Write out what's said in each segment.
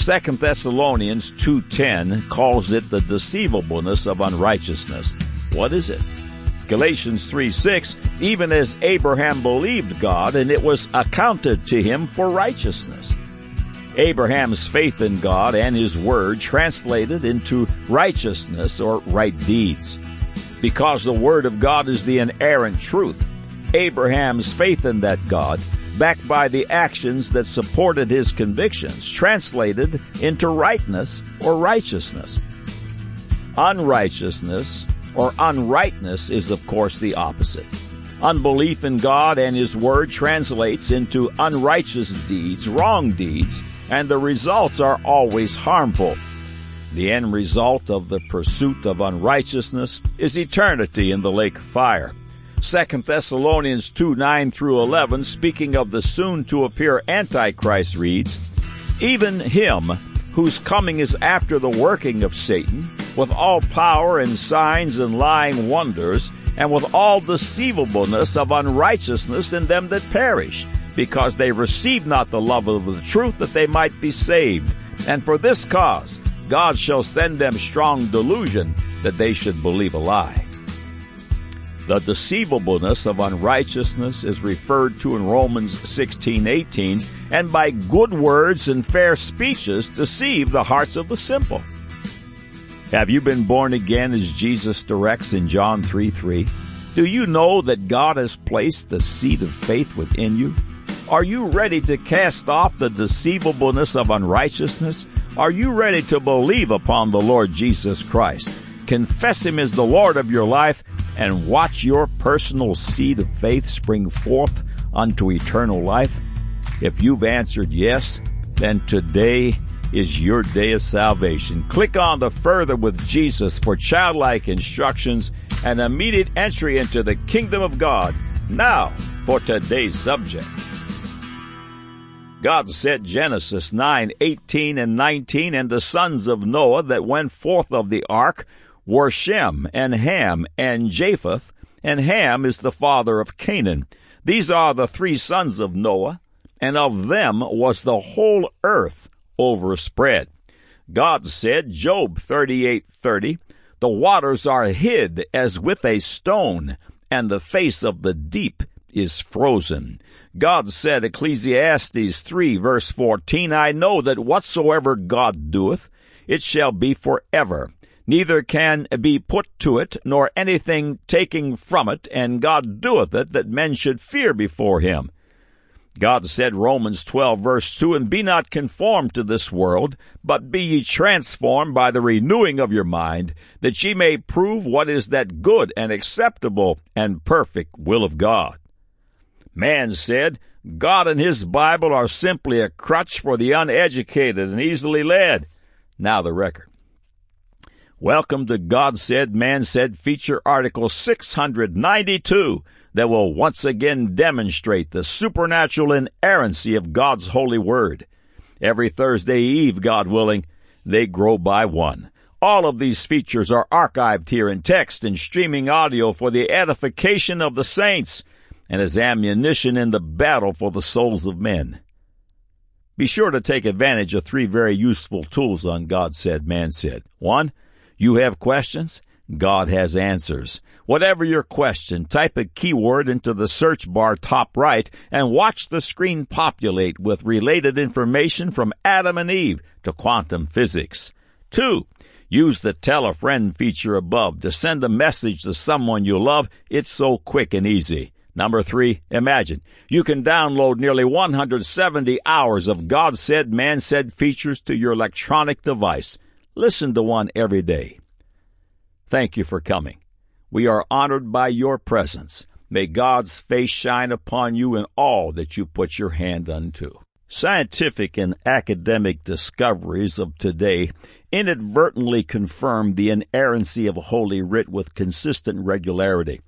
2 Thessalonians 2.10 calls it the deceivableness of unrighteousness. What is it? Galatians 3:6, even as Abraham believed God, and it was accounted to him for righteousness. Abraham's faith in God and his word translated into righteousness or right deeds. Because the word of God is the inerrant truth, Abraham's faith in that God, backed by the actions that supported his convictions, translated into rightness or righteousness. Unrighteousness or unrightness is, of course, the opposite. Unbelief in God and His Word translates into unrighteous deeds, wrong deeds, and the results are always harmful. The end result of the pursuit of unrighteousness is eternity in the lake of fire. 2 Thessalonians 2 9 through 11, speaking of the soon to appear Antichrist, reads, Even him whose coming is after the working of Satan, with all power and signs and lying wonders, and with all deceivableness of unrighteousness in them that perish, because they receive not the love of the truth that they might be saved. And for this cause God shall send them strong delusion that they should believe a lie. The deceivableness of unrighteousness is referred to in Romans 16:18, and by good words and fair speeches deceive the hearts of the simple. Have you been born again as Jesus directs in John 3 3? Do you know that God has placed the seed of faith within you? Are you ready to cast off the deceivableness of unrighteousness? Are you ready to believe upon the Lord Jesus Christ? Confess Him as the Lord of your life and watch your personal seed of faith spring forth unto eternal life? If you've answered yes, then today is your day of salvation. Click on the Further with Jesus for childlike instructions and immediate entry into the kingdom of God. Now, for today's subject. God said Genesis 9, 18 and 19, and the sons of Noah that went forth of the ark were Shem and Ham and Japheth, and Ham is the father of Canaan. These are the three sons of Noah, and of them was the whole earth overspread. God said, Job 38:30, the waters are hid as with a stone, and the face of the deep is frozen. God said, Ecclesiastes 3 verse 14, I know that whatsoever God doeth, it shall be forever. Neither can be put to it, nor anything taking from it, and God doeth it, that men should fear before him. God said, Romans 12 verse 2, And be not conformed to this world, but be ye transformed by the renewing of your mind, that ye may prove what is that good and acceptable and perfect will of God. Man said, God and his Bible are simply a crutch for the uneducated and easily led. Now the record. Welcome to God Said, Man Said feature article 692 that will once again demonstrate the supernatural inerrancy of God's holy word. Every Thursday Eve, God willing, they grow by one. All of these features are archived here in text and streaming audio for the edification of the saints and as ammunition in the battle for the souls of men. Be sure to take advantage of three very useful tools on God Said, Man Said. One, you have questions? God has answers. Whatever your question, type a keyword into the search bar top right and watch the screen populate with related information from Adam and Eve to quantum physics. Two, use the tell a friend feature above to send a message to someone you love. It's so quick and easy. Number three, imagine. You can download nearly 170 hours of God said, man said features to your electronic device. Listen to one every day. Thank you for coming. We are honored by your presence. May God's face shine upon you in all that you put your hand unto. Scientific and academic discoveries of today inadvertently confirm the inerrancy of Holy Writ with consistent regularity.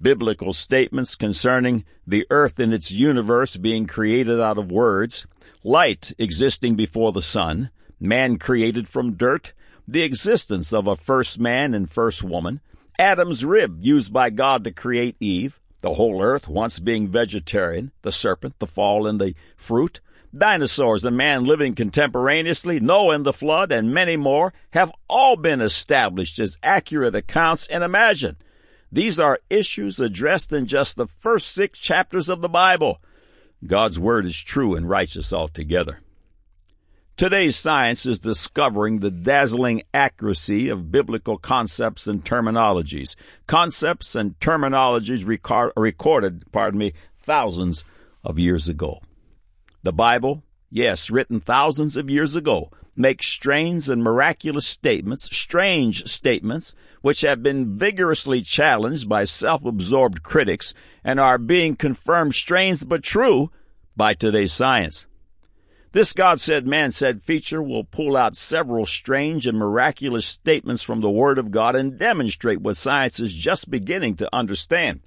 Biblical statements concerning the earth and its universe being created out of words, light existing before the sun, man created from dirt, the existence of a first man and first woman, Adam's rib used by God to create Eve, the whole earth once being vegetarian, the serpent, the fall, and the fruit, dinosaurs and man living contemporaneously, Noah and the flood, and many more have all been established as accurate accounts and imagined. These are issues addressed in just the first six chapters of the Bible. God's Word is true and righteous altogether. Today's science is discovering the dazzling accuracy of biblical concepts and terminologies. Concepts and terminologies record, recorded, pardon me, thousands of years ago. The Bible, yes, written thousands of years ago, makes strange and miraculous statements, strange statements, which have been vigorously challenged by self-absorbed critics and are being confirmed strange but true by today's science. This God said, man said feature will pull out several strange and miraculous statements from the Word of God and demonstrate what science is just beginning to understand.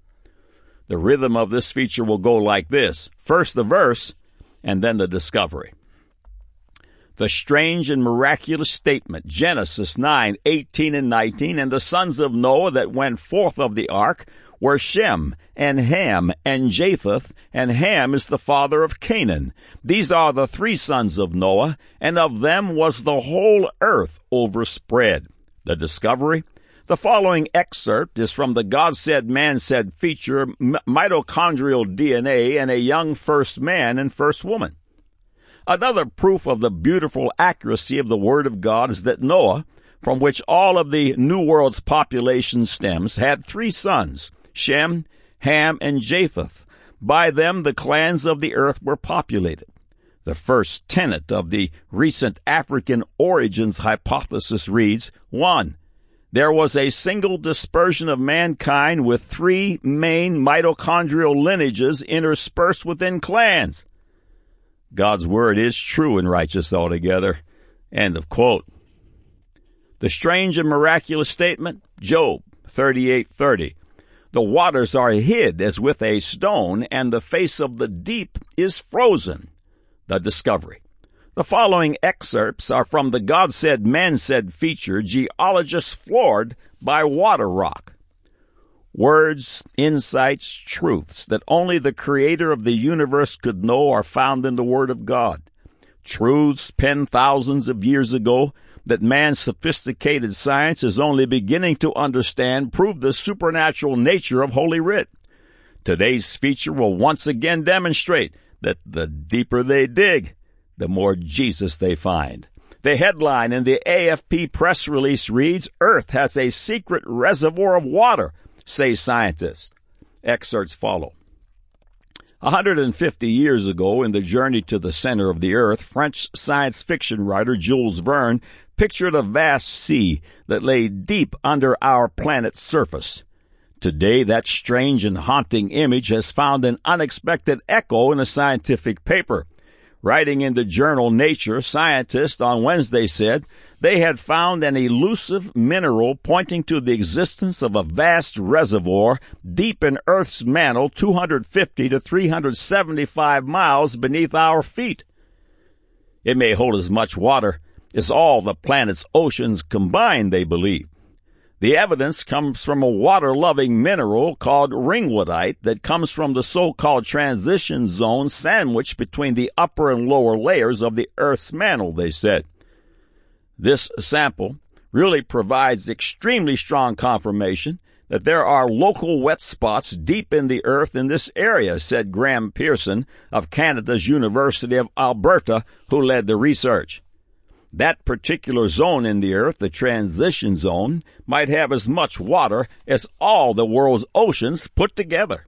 The rhythm of this feature will go like this. First the verse, and then the discovery. The strange and miraculous statement, Genesis 9, 18 and 19, and the sons of Noah that went forth of the ark were Shem and Ham and Japheth, and Ham is the father of Canaan. These are the three sons of Noah, and of them was the whole earth overspread. The discovery? The following excerpt is from the God said, man said feature, mitochondrial DNA in a young first man and first woman. Another proof of the beautiful accuracy of the Word of God is that Noah, from which all of the New World's population stems, had three sons. Shem, Ham, and Japheth. By them the clans of the earth were populated. The first tenet of the recent African origins hypothesis reads 1. There was a single dispersion of mankind with three main mitochondrial lineages interspersed within clans. God's word is true and righteous altogether. End of quote. The strange and miraculous statement, Job 38:30. The waters are hid as with a stone, and the face of the deep is frozen. The discovery. The following excerpts are from the God Said, Man Said feature, Geologists Floored by Water Rock. Words, insights, truths that only the Creator of the universe could know are found in the Word of God. Truths penned thousands of years ago that man's sophisticated science is only beginning to understand prove the supernatural nature of Holy Writ. Today's feature will once again demonstrate that the deeper they dig, the more Jesus they find. The headline in the AFP press release reads, Earth has a secret reservoir of water, say scientists. Excerpts follow. 150 years ago, in the journey to the center of the earth, French science fiction writer Jules Verne pictured a vast sea that lay deep under our planet's surface. Today, that strange and haunting image has found an unexpected echo in a scientific paper. Writing in the journal Nature, scientists on Wednesday said they had found an elusive mineral pointing to the existence of a vast reservoir deep in Earth's mantle 250 to 375 miles beneath our feet. It may hold as much water as all the planet's oceans combined, they believe. The evidence comes from a water-loving mineral called ringwoodite that comes from the so-called transition zone sandwiched between the upper and lower layers of the Earth's mantle, they said. This sample really provides extremely strong confirmation that there are local wet spots deep in the earth in this area, said Graham Pearson of Canada's University of Alberta, who led the research. That particular zone in the earth, the transition zone, might have as much water as all the world's oceans put together.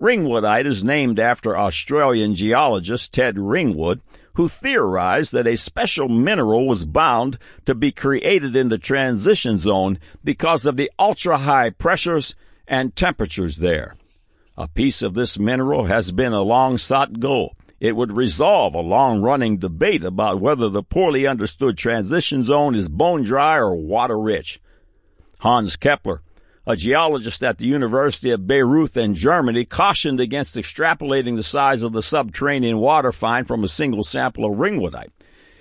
Ringwoodite is named after Australian geologist Ted Ringwood, who theorized that a special mineral was bound to be created in the transition zone because of the ultra high pressures and temperatures there. A piece of this mineral has been a long sought goal it would resolve a long running debate about whether the poorly understood transition zone is bone dry or water rich. Hans Keppler, a geologist at the University of Bayreuth in Germany, cautioned against extrapolating the size of the subterranean water find from a single sample of ringwoodite.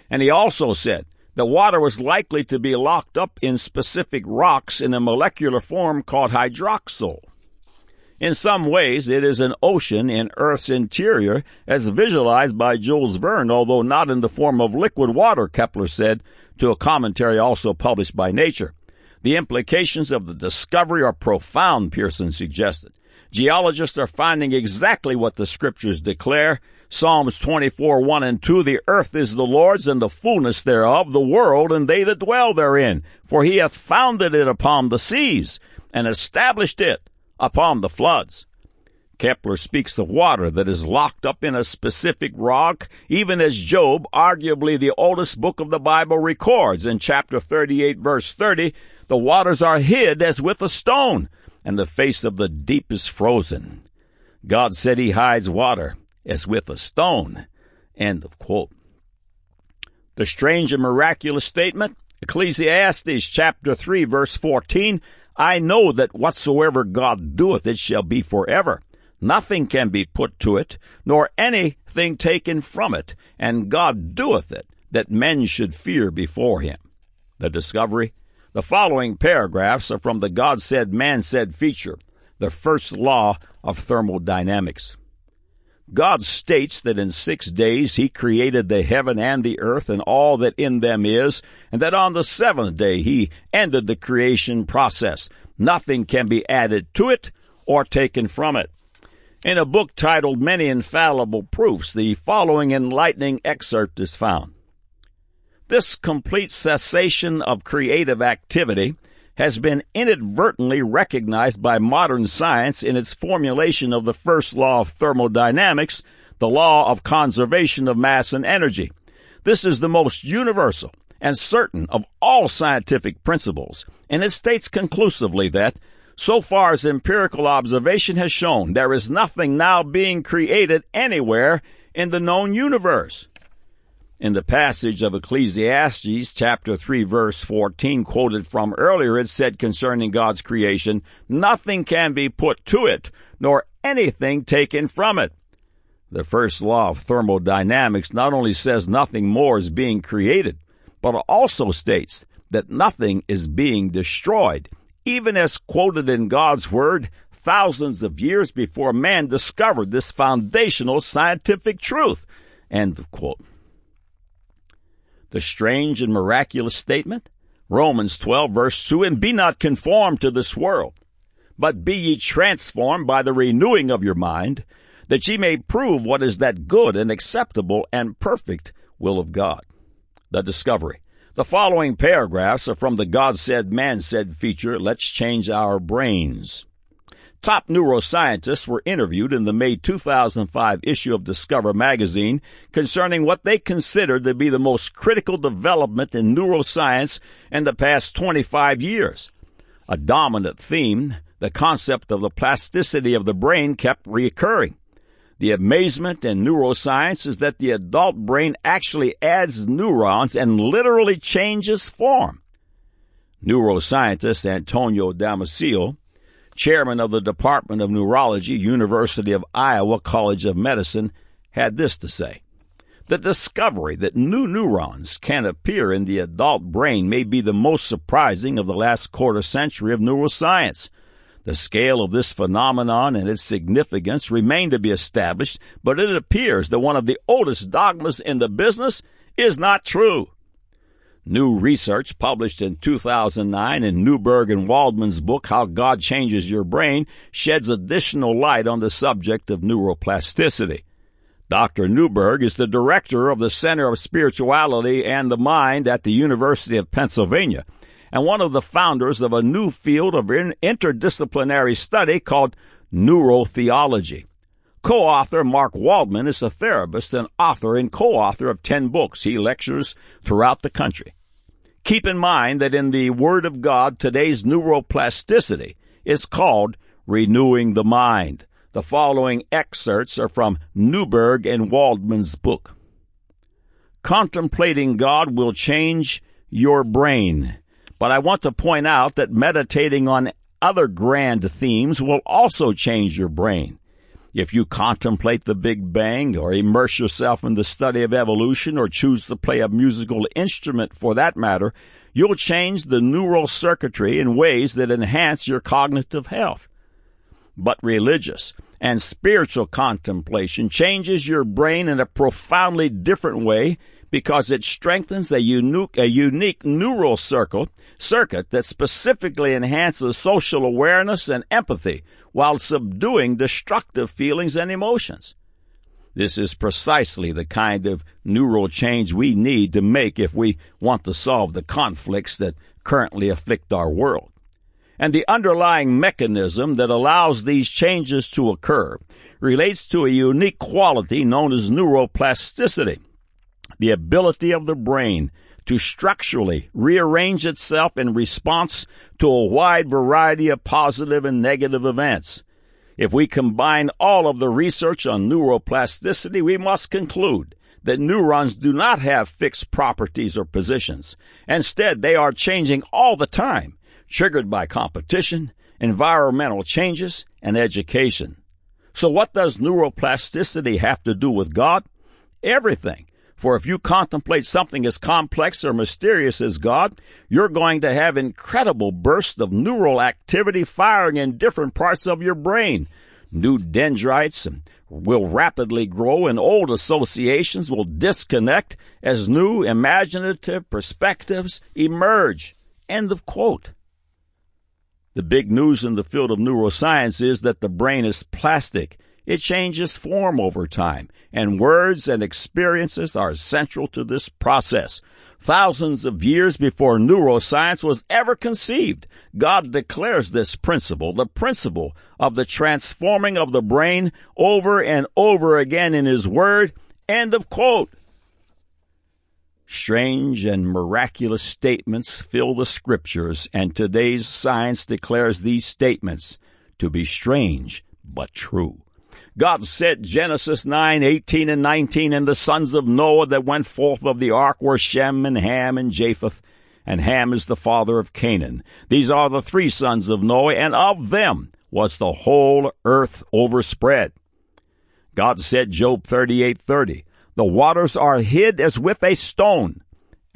And he also said the water was likely to be locked up in specific rocks in a molecular form called hydroxyl. In some ways, it is an ocean in Earth's interior as visualized by Jules Verne, although not in the form of liquid water, Keppler said to a commentary also published by Nature. The implications of the discovery are profound, Pearson suggested. Geologists are finding exactly what the scriptures declare. Psalms 24, 1 and 2, the earth is the Lord's and the fullness thereof, the world and they that dwell therein. For he hath founded it upon the seas and established it upon the floods. Keppler speaks of water that is locked up in a specific rock, even as Job, arguably the oldest book of the Bible, records in chapter 38 verse 30, the waters are hid as with a stone, and the face of the deep is frozen. God said he hides water as with a stone. End of quote. The strange and miraculous statement, Ecclesiastes chapter 3 verse 14, I know that whatsoever God doeth, it shall be forever. Nothing can be put to it, nor anything taken from it, and God doeth it, that men should fear before him. The discovery? The following paragraphs are from the God said, man said feature, the first law of thermodynamics. God states that in six days he created the heaven and the earth and all that in them is, and that on the seventh day he ended the creation process. Nothing can be added to it or taken from it. In a book titled Many Infallible Proofs, the following enlightening excerpt is found. This complete cessation of creative activity has been inadvertently recognized by modern science in its formulation of the first law of thermodynamics, the law of conservation of mass and energy. This is the most universal and certain of all scientific principles, and it states conclusively that, so far as empirical observation has shown, there is nothing now being created anywhere in the known universe. In the passage of Ecclesiastes chapter 3 verse 14 quoted from earlier, it said concerning God's creation, nothing can be put to it, nor anything taken from it. The first law of thermodynamics not only says nothing more is being created, but also states that nothing is being destroyed, even as quoted in God's Word thousands of years before man discovered this foundational scientific truth. End of quote the strange and miraculous statement? Romans 12 verse 2, and be not conformed to this world, but be ye transformed by the renewing of your mind, that ye may prove what is that good and acceptable and perfect will of God. The discovery. The following paragraphs are from the God said, man said feature, Let's Change Our Brains. Top neuroscientists were interviewed in the May 2005 issue of Discover magazine concerning what they considered to be the most critical development in neuroscience in the past 25 years. A dominant theme, the concept of the plasticity of the brain kept recurring. The amazement in neuroscience is that the adult brain actually adds neurons and literally changes form. Neuroscientist Antonio Damasio chairman of the Department of Neurology, University of Iowa College of Medicine, had this to say. The discovery that new neurons can appear in the adult brain may be the most surprising of the last quarter century of neuroscience. The scale of this phenomenon and its significance remain to be established, but it appears that one of the oldest dogmas in the business is not true. New research published in 2009 in Newberg and Waldman's book, How God Changes Your Brain, sheds additional light on the subject of neuroplasticity. Dr. Newberg is the director of the Center of Spirituality and the Mind at the University of Pennsylvania and one of the founders of a new field of interdisciplinary study called neurotheology. Co-author Mark Waldman is a therapist and author and co-author of 10 books. He lectures throughout the country. Keep in mind that in the Word of God, today's neuroplasticity is called renewing the mind. The following excerpts are from Newberg and Waldman's book. Contemplating God will change your brain. But I want to point out that meditating on other grand themes will also change your brain. If you contemplate the Big Bang or immerse yourself in the study of evolution or choose to play a musical instrument for that matter, you'll change the neural circuitry in ways that enhance your cognitive health. but religious. And spiritual contemplation changes your brain in a profoundly different way because it strengthens a unique, a unique neural circuit, circuit that specifically enhances social awareness and empathy while subduing destructive feelings and emotions. This is precisely the kind of neural change we need to make if we want to solve the conflicts that currently afflict our world. And the underlying mechanism that allows these changes to occur relates to a unique quality known as neuroplasticity, the ability of the brain to structurally rearrange itself in response to a wide variety of positive and negative events. If we combine all of the research on neuroplasticity, we must conclude that neurons do not have fixed properties or positions. Instead, they are changing all the time, triggered by competition, environmental changes, and education. So what does neuroplasticity have to do with God? Everything. For if you contemplate something as complex or mysterious as God, you're going to have incredible bursts of neural activity firing in different parts of your brain. New dendrites will rapidly grow and old associations will disconnect as new imaginative perspectives emerge. End of quote. The big news in the field of neuroscience is that the brain is plastic it changes form over time, and words and experiences are central to this process. Thousands of years before neuroscience was ever conceived, God declares this principle, the principle of the transforming of the brain over and over again in His Word. End of quote. Strange and miraculous statements fill the scriptures, and today's science declares these statements to be strange but true. God said, Genesis 9, 18 and 19, and the sons of Noah that went forth of the ark were Shem and Ham and Japheth, and Ham is the father of Canaan. These are the three sons of Noah, and of them was the whole earth overspread. God said, Job 38, 30, the waters are hid as with a stone,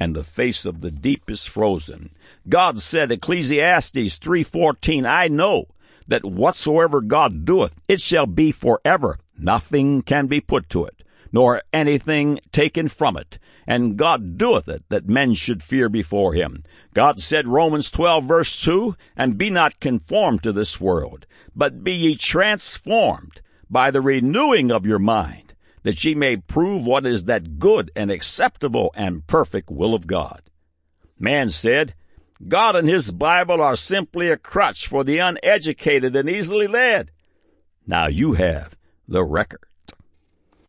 and the face of the deep is frozen. God said, Ecclesiastes 3:14, I know that whatsoever God doeth, it shall be forever. Nothing can be put to it, nor anything taken from it. And God doeth it that men should fear before him. God said, Romans 12 verse 2, And be not conformed to this world, but be ye transformed by the renewing of your mind, that ye may prove what is that good and acceptable and perfect will of God. Man said, God and His Bible are simply a crutch for the uneducated and easily led. Now you have the record.